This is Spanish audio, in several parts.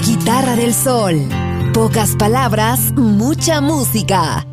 Guitarra del sol. Pocas palabras, mucha música.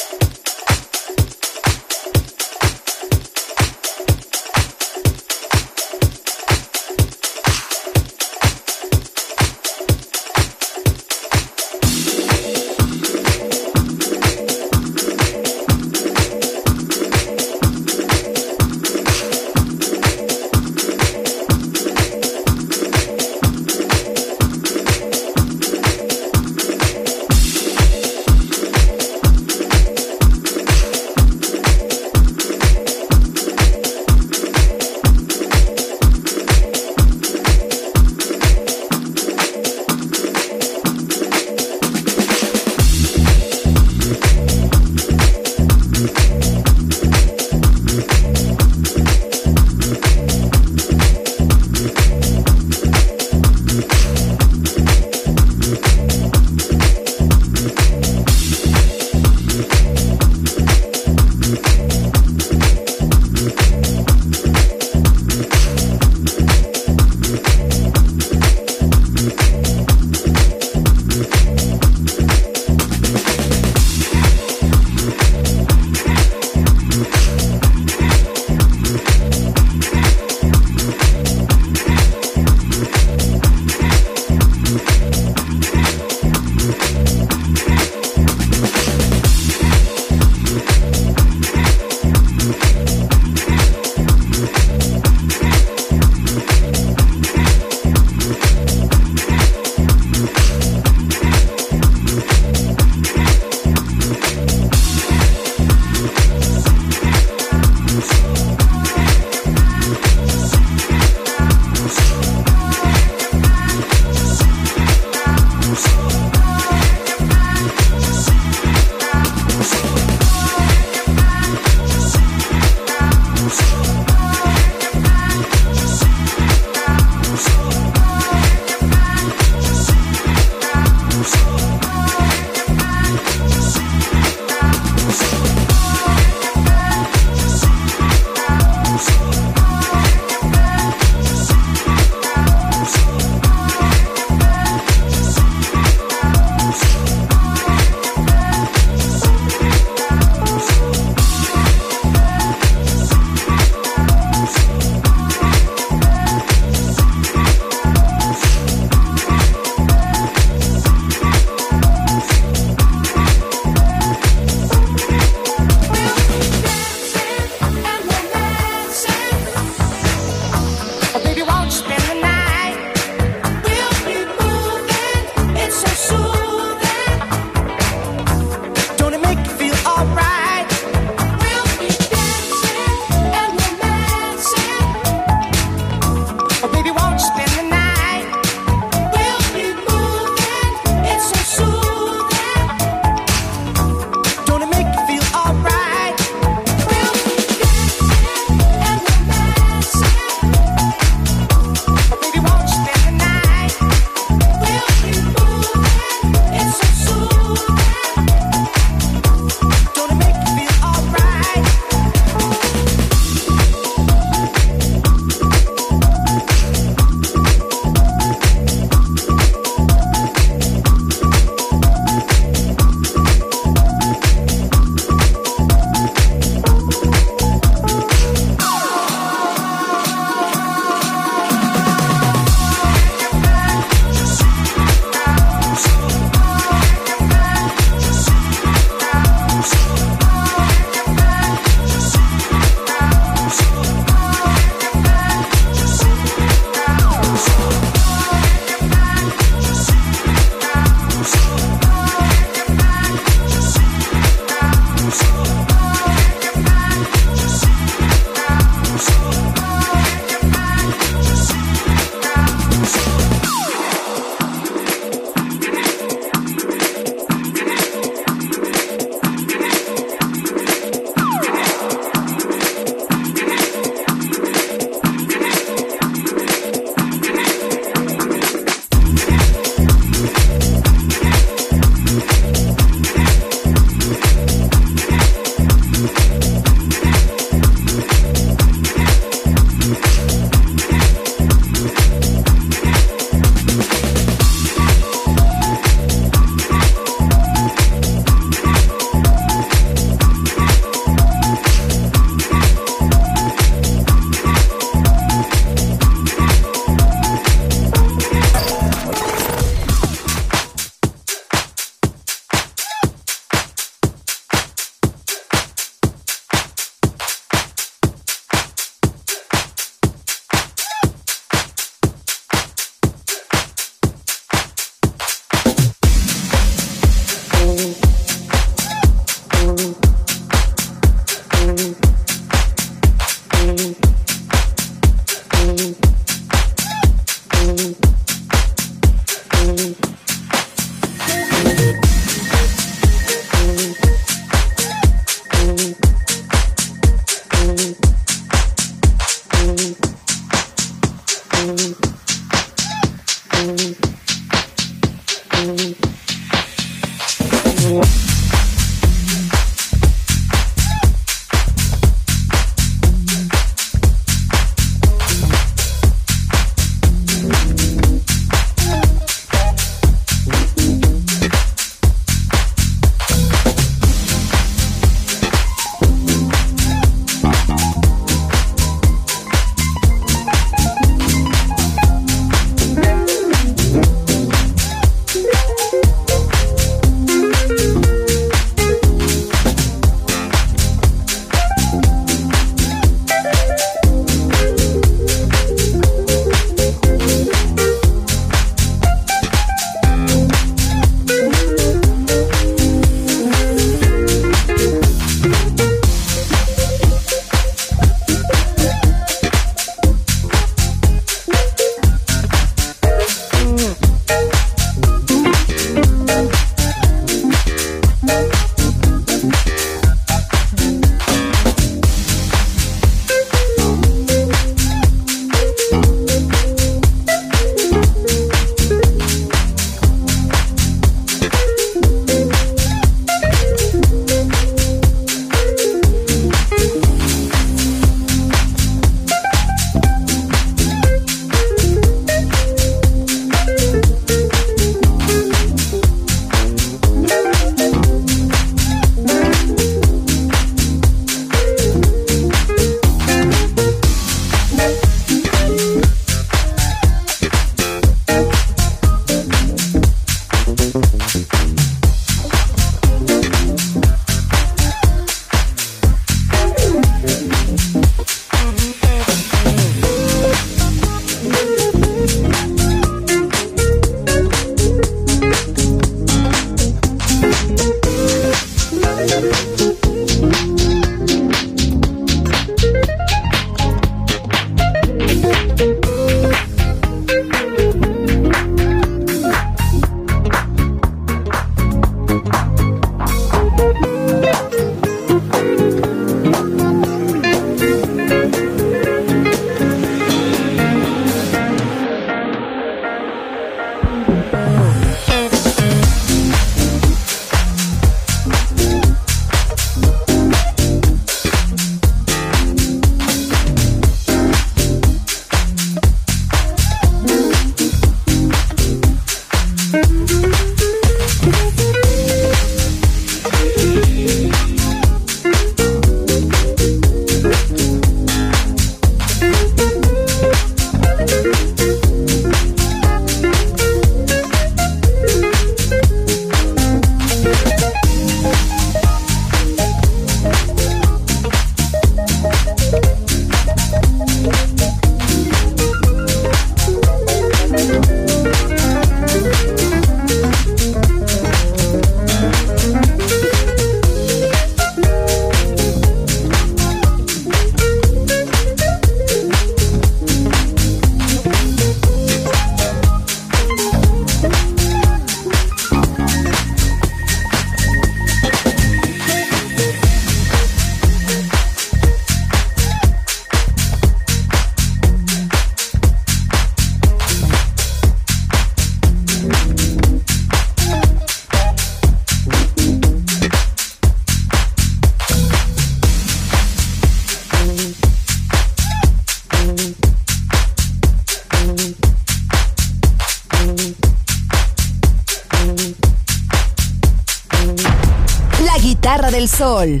Sol.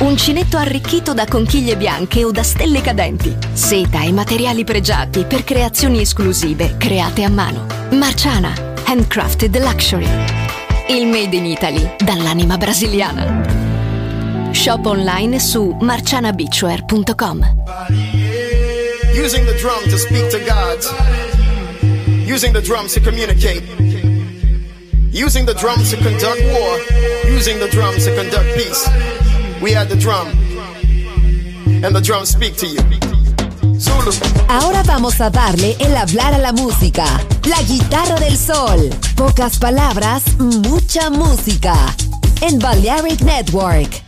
Uncinetto arricchito da conchiglie bianche o da stelle cadenti. Seta e materiali pregiati per creazioni esclusive create a mano. Marciana, handcrafted luxury. Il made in Italy dall'anima brasiliana. Shop online su marcianabeachwear.com. Using the drum to speak to God. Using the drums to communicate. Using the drums to conduct war. Using the drums to conduct peace. We had the drum. And the drums speak to you. Zulu. Ahora vamos a darle el hablar a la música. La guitarra del sol. Pocas palabras, mucha música. En Balearic Network.